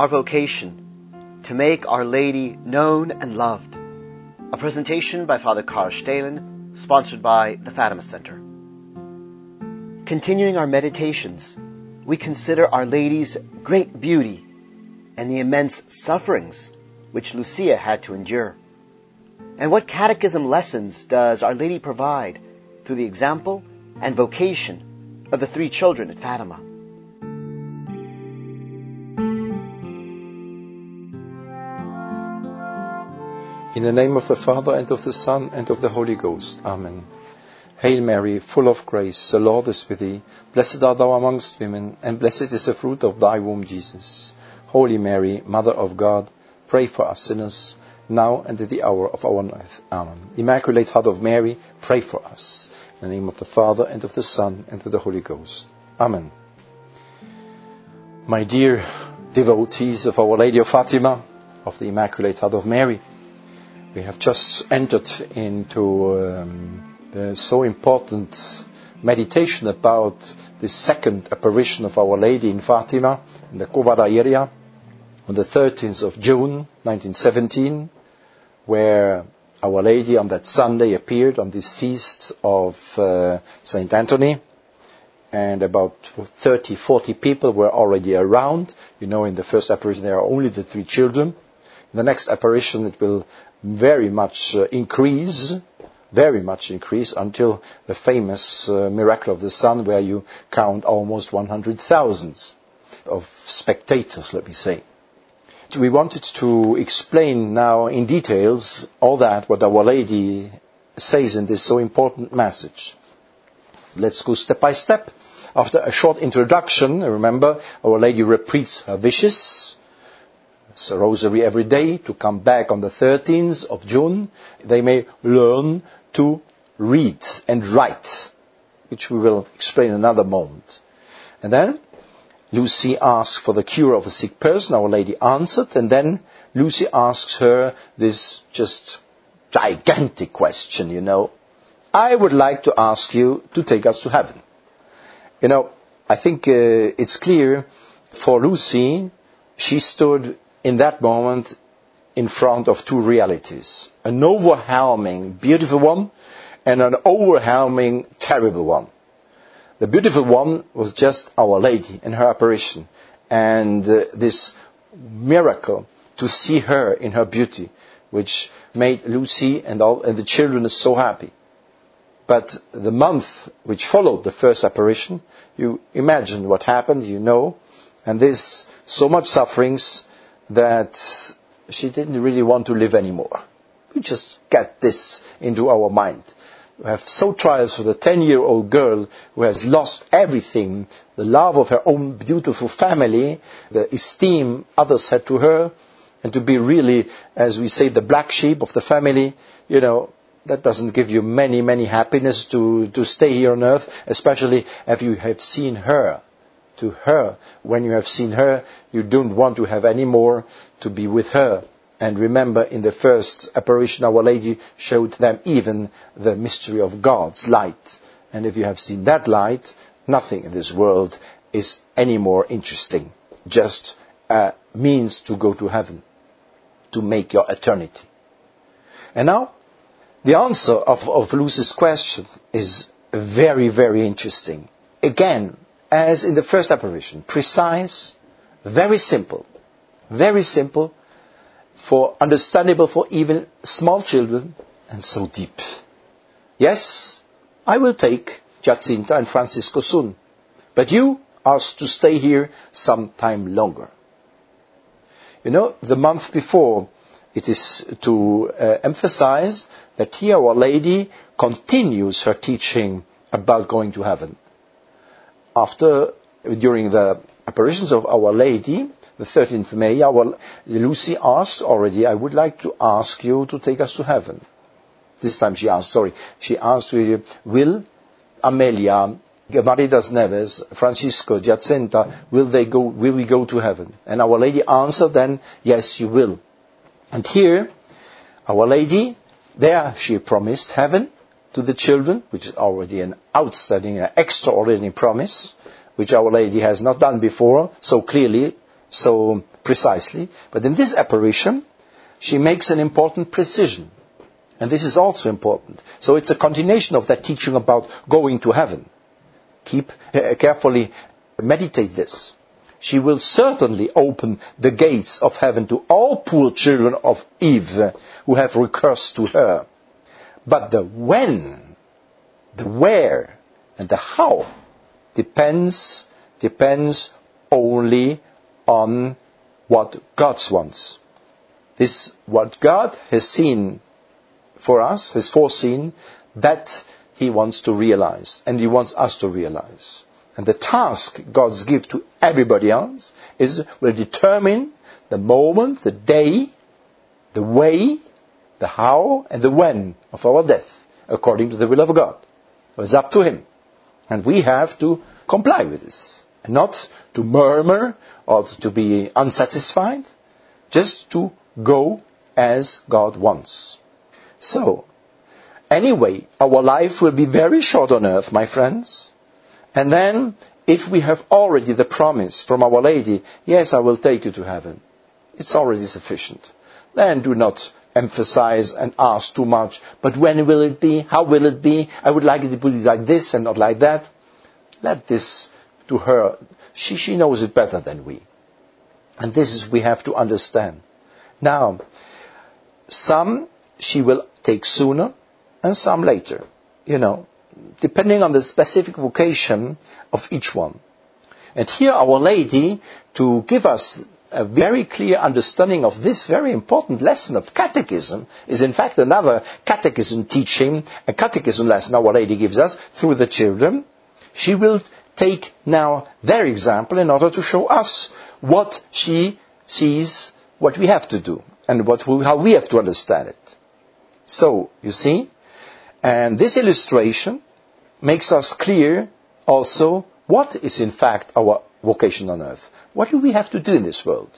our vocation to make Our Lady known and loved. A presentation by Father Karl Stehlin, sponsored by the Fatima Center. Continuing our meditations, we consider Our Lady's great beauty and the immense sufferings which Lucia had to endure. And what catechism lessons does Our Lady provide through the example and vocation of the three children at Fatima? In the name of the Father and of the Son and of the Holy Ghost. Amen. Hail Mary, full of grace, the Lord is with thee. Blessed art thou amongst women, and blessed is the fruit of thy womb, Jesus. Holy Mary, Mother of God, pray for us sinners, now and at the hour of our death. Amen. Immaculate Heart of Mary, pray for us. In the name of the Father and of the Son and of the Holy Ghost. Amen. My dear devotees of Our Lady of Fatima, of the Immaculate Heart of Mary, we have just entered into um, the so important meditation about the second apparition of Our Lady in Fatima in the Cova da Iria on the 13th of June 1917, where Our Lady on that Sunday appeared on this feast of uh, Saint Anthony, and about 30, 40 people were already around. You know, in the first apparition there are only the three children. In the next apparition it will very much uh, increase very much increase until the famous uh, miracle of the sun where you count almost 100,000 of spectators, let me say. We wanted to explain now in details all that, what Our Lady says in this so important message. Let's go step by step. After a short introduction, remember, Our Lady repeats her wishes, it's a rosary every day to come back on the 13th of June. They may learn to read and write, which we will explain another moment. And then Lucy asks for the cure of a sick person. Our Lady answered, and then Lucy asks her this just gigantic question, you know. I would like to ask you to take us to heaven. You know, I think uh, it's clear for Lucy, she stood in that moment in front of two realities. An overwhelming beautiful one and an overwhelming terrible one. The beautiful one was just Our Lady in her apparition and uh, this miracle to see her in her beauty which made Lucy and all and the children so happy. But the month which followed the first apparition, you imagine what happened, you know, and this so much sufferings that she didn't really want to live anymore. We just get this into our mind. We have so trials for the 10 year old girl who has lost everything, the love of her own beautiful family, the esteem others had to her, and to be really, as we say, the black sheep of the family, you know, that doesn't give you many, many happiness to, to stay here on earth, especially if you have seen her. To her, when you have seen her, you don't want to have any more to be with her. And remember, in the first apparition, Our Lady showed them even the mystery of God's light. And if you have seen that light, nothing in this world is any more interesting. Just a means to go to heaven, to make your eternity. And now, the answer of, of Lucy's question is very, very interesting. Again, as in the first apparition, precise, very simple, very simple, for understandable for even small children, and so deep. Yes, I will take Jacinta and Francisco soon, but you are to stay here some time longer. You know, the month before, it is to uh, emphasize that here Our Lady continues her teaching about going to heaven. After, during the apparitions of Our Lady, the 13th May, our Lucy asked already, I would like to ask you to take us to heaven. This time she asked, sorry, she asked, will Amelia, Maria das Neves, Francisco, Jacinta, will they go, will we go to heaven? And Our Lady answered then, yes, you will. And here, Our Lady, there she promised heaven to the children, which is already an outstanding, an extraordinary promise, which Our Lady has not done before so clearly so precisely, but in this apparition, she makes an important precision. And this is also important. So it's a continuation of that teaching about going to heaven. Keep uh, carefully meditate this. She will certainly open the gates of heaven to all poor children of Eve who have recourse to her. But the when, the where, and the how depends depends only on what God wants. This what God has seen for us, has foreseen, that He wants to realize, and He wants us to realize. And the task God's give to everybody else is will determine the moment, the day, the way, the how, and the when of our death, according to the will of God. So up to Him. And we have to comply with this. And not to murmur or to be unsatisfied, just to go as God wants. So, anyway, our life will be very short on earth, my friends. And then, if we have already the promise from Our Lady, yes, I will take you to heaven, it's already sufficient. Then do not emphasize and ask too much. But when will it be? How will it be? I would like it to it like this and not like that. Let this to her. She, she knows it better than we. And this is we have to understand. Now, some she will take sooner and some later, you know, depending on the specific vocation of each one. And here Our Lady, to give us a very clear understanding of this very important lesson of catechism is in fact another catechism teaching, a catechism lesson Our Lady gives us through the children. She will take now their example in order to show us what she sees, what we have to do, and what, how we have to understand it. So, you see, and this illustration makes us clear also what is in fact our vocation on earth. What do we have to do in this world?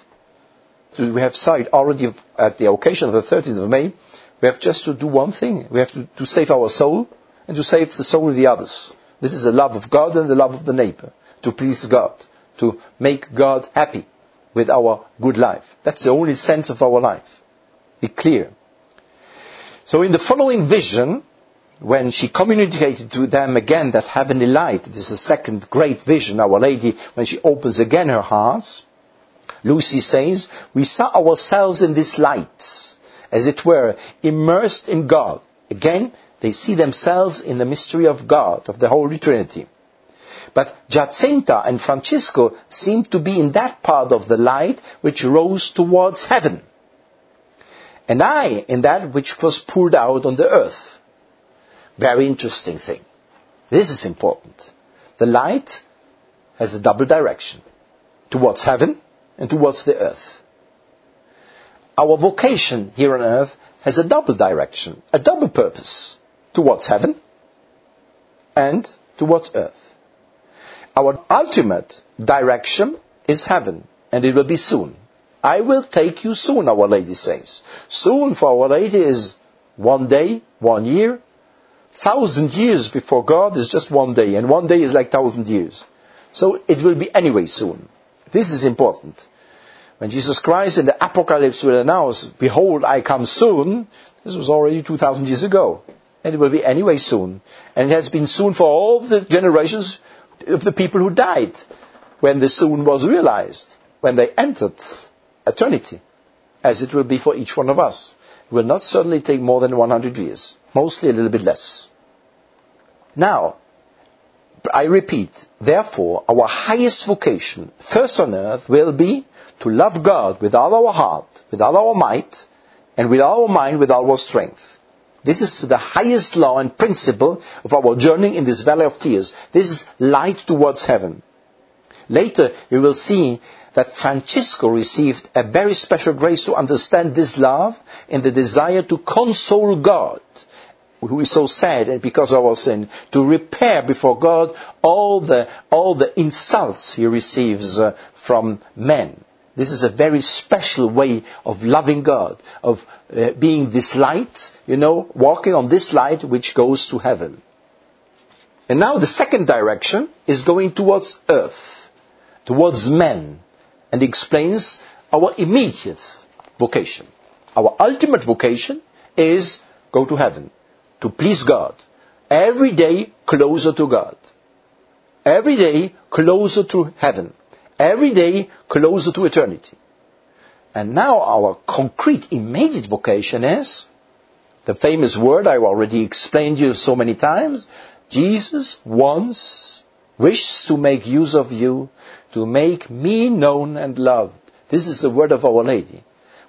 So we have said already at the occasion of the 13th of May, we have just to do one thing. We have to, to save our soul and to save the soul of the others. This is the love of God and the love of the neighbor. To please God. To make God happy with our good life. That's the only sense of our life. Be clear. So in the following vision, when she communicated to them again that heavenly light, this is a second great vision, Our Lady, when she opens again her hearts, Lucy says, we saw ourselves in this light, as it were, immersed in God. Again, they see themselves in the mystery of God, of the Holy Trinity. But Jacinta and Francisco seem to be in that part of the light which rose towards heaven. And I in that which was poured out on the earth. Very interesting thing. This is important. The light has a double direction. Towards heaven and towards the earth. Our vocation here on earth has a double direction, a double purpose. Towards heaven and towards earth. Our ultimate direction is heaven, and it will be soon. I will take you soon, Our Lady says. Soon for Our Lady is one day, one year, thousand years before God is just one day, and one day is like thousand years. So it will be anyway soon. This is important. When Jesus Christ in the Apocalypse will announce, Behold, I come soon, this was already 2,000 years ago. And it will be anyway soon. And it has been soon for all the generations of the people who died when the soon was realized, when they entered eternity, as it will be for each one of us will not certainly take more than 100 years, mostly a little bit less. Now, I repeat, therefore, our highest vocation, first on earth, will be to love God with all our heart, with all our might, and with all our mind, with all our strength. This is the highest law and principle of our journey in this valley of tears. This is light towards heaven. Later, we will see that Francisco received a very special grace to understand this love and the desire to console God, who is so sad and because of our sin, to repair before God all the, all the insults he receives uh, from men. This is a very special way of loving God, of uh, being this light, you know, walking on this light which goes to heaven. And now the second direction is going towards earth, towards men, and explains our immediate vocation. Our ultimate vocation is go to heaven, to please God. Every day closer to God. Every day closer to heaven. Every day closer to eternity. And now our concrete immediate vocation is the famous word I already explained to you so many times. Jesus wants, wishes to make use of you, to make me known and loved. This is the word of Our Lady,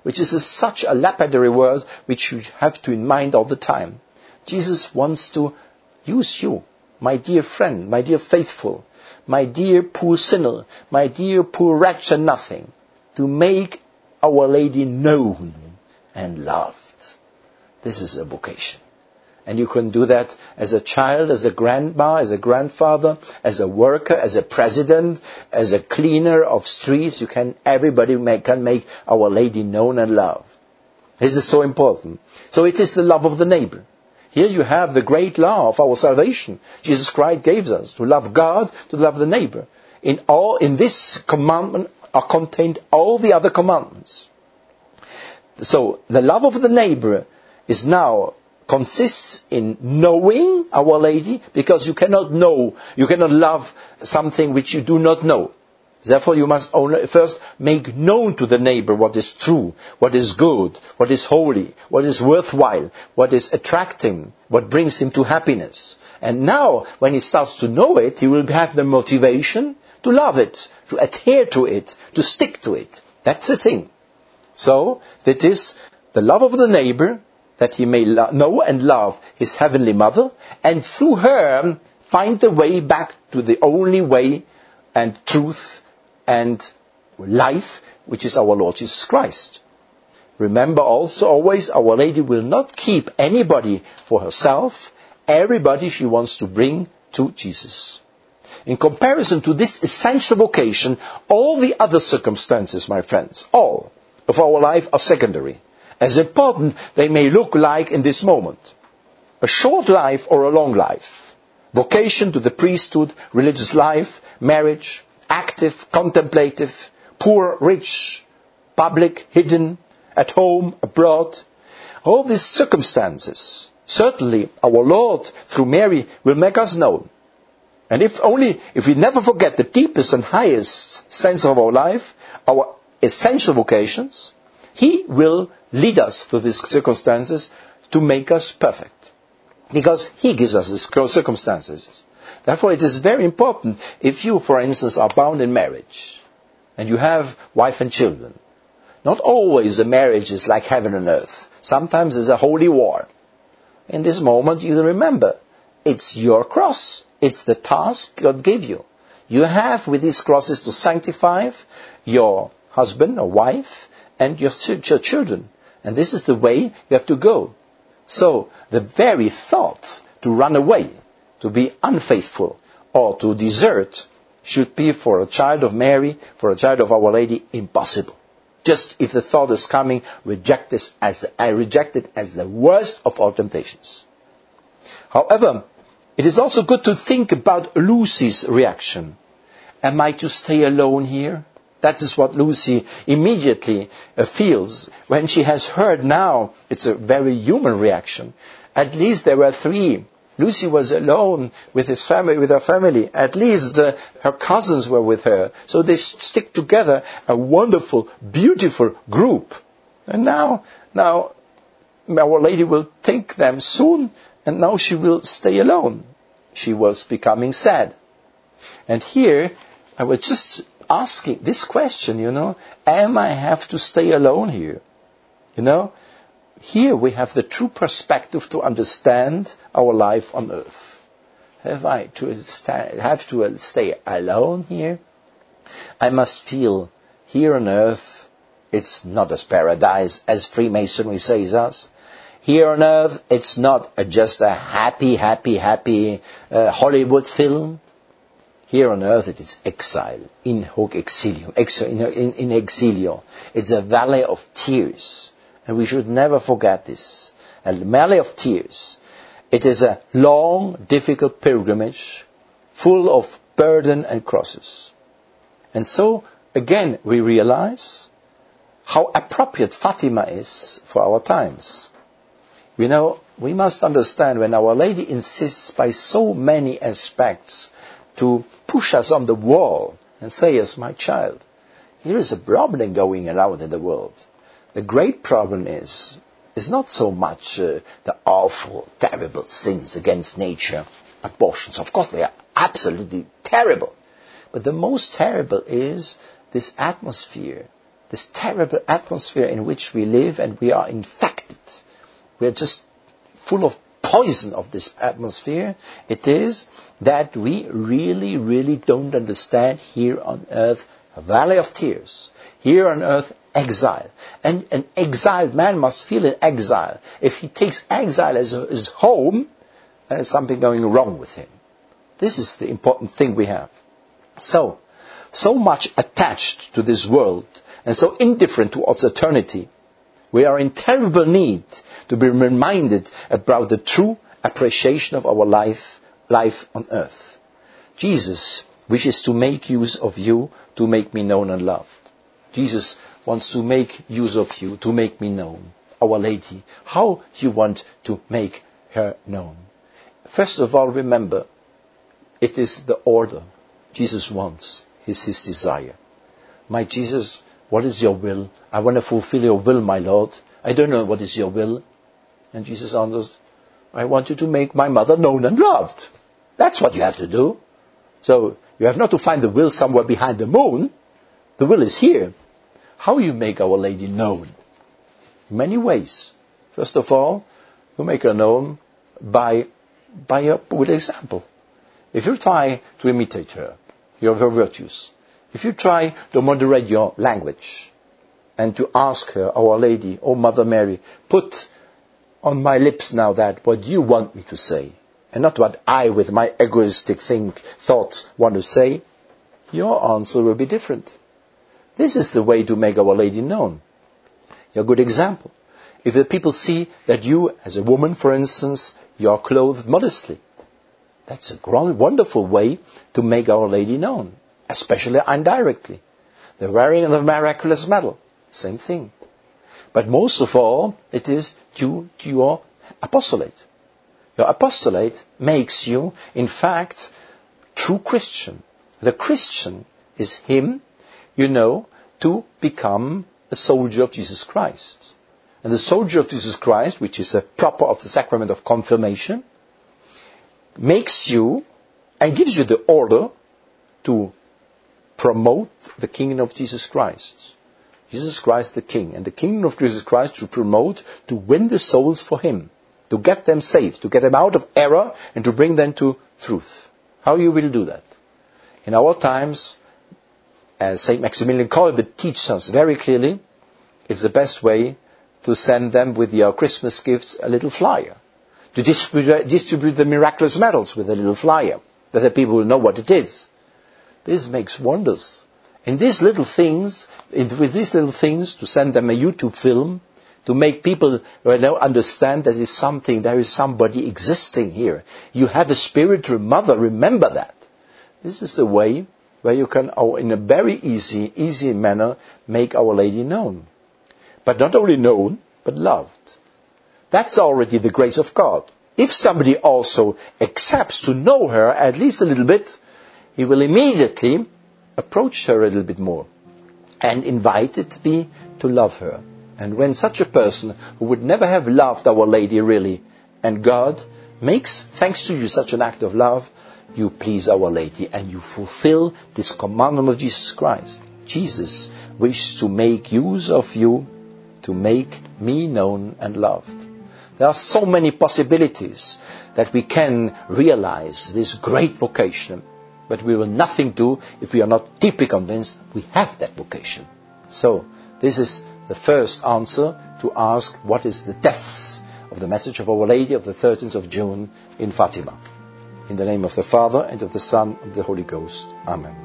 which is a, such a lapidary word which you have to in mind all the time. Jesus wants to use you, my dear friend, my dear faithful, my dear poor sinner, my dear poor wretch and nothing, to make Our Lady known and loved. This is a vocation. And you can do that as a child, as a grandma, as a grandfather, as a worker, as a president, as a cleaner of streets. You can, everybody make, can make Our Lady known and loved. This is so important. So it is the love of the neighbor. Here you have the great law of our salvation. Jesus Christ gave us to love God, to love the neighbor. In all, in this commandment are contained all the other commandments. So the love of the neighbor is now consists in knowing Our Lady because you cannot know, you cannot love something which you do not know. Therefore, you must only first make known to the neighbor what is true, what is good, what is holy, what is worthwhile, what is attracting, what brings him to happiness. And now, when he starts to know it, he will have the motivation to love it, to adhere to it, to stick to it. That's the thing. So, that is the love of the neighbor that he may lo- know and love his heavenly mother, and through her find the way back to the only way and truth and life, which is our Lord Jesus Christ. Remember also always, Our Lady will not keep anybody for herself. Everybody she wants to bring to Jesus. In comparison to this essential vocation, all the other circumstances, my friends, all of our life are secondary as important they may look like in this moment. A short life or a long life. Vocation to the priesthood, religious life, marriage, active, contemplative, poor, rich, public, hidden, at home, abroad. All these circumstances, certainly our Lord through Mary will make us known. And if only, if we never forget the deepest and highest sense of our life, our essential vocations, He will lead us through these circumstances to make us perfect. Because He gives us these circumstances. Therefore, it is very important if you, for instance, are bound in marriage and you have wife and children. Not always a marriage is like heaven and earth. Sometimes it's a holy war. In this moment, you remember, it's your cross. It's the task God gave you. You have with these crosses to sanctify your husband or wife and your, your children. And this is the way you have to go. So the very thought to run away, to be unfaithful, or to desert should be for a child of Mary, for a child of Our Lady, impossible. Just if the thought is coming, reject this as I reject it as the worst of all temptations. However, it is also good to think about Lucy's reaction. Am I to stay alone here? That is what Lucy immediately uh, feels when she has heard now. It's a very human reaction. At least there were three. Lucy was alone with his family, with her family. At least uh, her cousins were with her. So they stick together a wonderful, beautiful group. And now, now, Our Lady will take them soon, and now she will stay alone. She was becoming sad. And here, I was just asking this question, you know, am I have to stay alone here? You know, here we have the true perspective to understand our life on earth. Have I to have to stay alone here? I must feel here on earth it's not as paradise as Freemasonry says us. Here on earth it's not just a happy, happy, happy uh, Hollywood film. Here on earth it is exile, in hoc exilium, in, in exilio. It's a valley of tears. And we should never forget this. A valley of tears. It is a long, difficult pilgrimage, full of burden and crosses. And so again we realize how appropriate Fatima is for our times. You know, we must understand when Our Lady insists by so many aspects to push us on the wall and say, as my child, here is a problem going around in the world. The great problem is, is not so much uh, the awful, terrible sins against nature, abortions. Of course, they are absolutely terrible. But the most terrible is this atmosphere, this terrible atmosphere in which we live and we are infected. We are just full of poison of this atmosphere. It is that we really, really don't understand here on earth a valley of tears. Here on earth, exile. And an exiled man must feel an exile. If he takes exile as his home, there is something going wrong with him. This is the important thing we have. So, so much attached to this world and so indifferent towards eternity, we are in terrible need to be reminded about the true appreciation of our life, life on earth. Jesus wishes to make use of you to make me known and loved. Jesus wants to make use of you to make me known. Our Lady, how you want to make her known. First of all, remember, it is the order Jesus wants, is his desire. My Jesus, what is your will? I want to fulfill your will, my Lord. I don't know what is your will. And Jesus answers, I want you to make my mother known and loved. That's what you have to do. So you have not to find the will somewhere behind the moon. The will is here. How you make Our Lady known? Many ways. First of all, you make her known by, by a good example. If you try to imitate her, your her virtues, if you try to moderate your language and to ask her, Our Lady, O Mother Mary, put on my lips now that what you want me to say, and not what I, with my egoistic think, thoughts, want to say, your answer will be different. This is the way to make Our Lady known. You're a good example. If the people see that you, as a woman, for instance, you are clothed modestly, that's a wonderful way to make Our Lady known, especially indirectly. The wearing of the miraculous medal, same thing. But most of all, it is due to your apostolate. Your apostolate makes you, in fact, true Christian. The Christian is him, you know, to become a soldier of Jesus Christ. And the soldier of Jesus Christ, which is a proper of the sacrament of confirmation, makes you and gives you the order to promote the kingdom of Jesus Christ. Jesus Christ the King, and the kingdom of Jesus Christ to promote, to win the souls for Him, to get them saved, to get them out of error, and to bring them to truth. How you will do that? In our times, as St. Maximilian Kolbe teaches us very clearly, it's the best way to send them with your Christmas gifts a little flyer. To distribute, distribute the miraculous medals with a little flyer, that the people will know what it is. This makes wonders. And these little things, with these little things, to send them a YouTube film, to make people you know, understand that is something, there is somebody existing here. You have a spiritual mother, remember that. This is the way where you can, oh, in a very easy, easy manner, make Our Lady known. But not only known, but loved. That's already the grace of God. If somebody also accepts to know her at least a little bit, he will immediately approach her a little bit more and invited me to love her. And when such a person who would never have loved Our Lady really, and God makes, thanks to you, such an act of love, you please Our Lady and you fulfill this commandment of Jesus Christ. Jesus wishes to make use of you to make me known and loved. There are so many possibilities that we can realize this great vocation but we will nothing do if we are not deeply convinced we have that vocation. So, this is the first answer to ask what is the depths of the message of Our Lady of the 13th of June in Fatima. In the name of the Father, and of the Son, and of the Holy Ghost. Amen.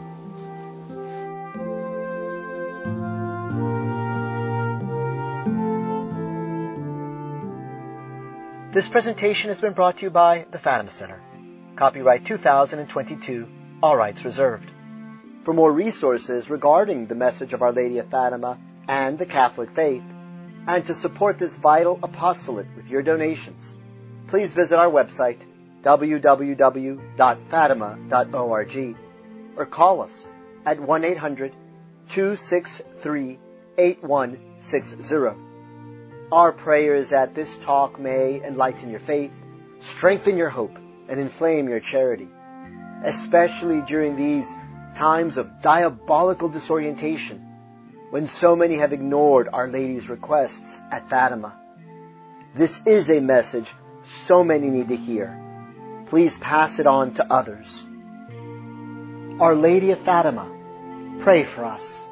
This presentation has been brought to you by the Fatima Center. Copyright 2022, all rights reserved. For more resources regarding the message of Our Lady of Fatima and the Catholic faith, and to support this vital apostolate with your donations, please visit our website, www.fatima.org, or call us at 1-800-263-8160. Our prayer is that this talk may enlighten your faith, strengthen your hope, and inflame your charity, especially during these times of diabolical disorientation when so many have ignored Our Lady's requests at Fatima. This is a message so many need to hear. Please pass it on to others. Our Lady of Fatima, pray for us.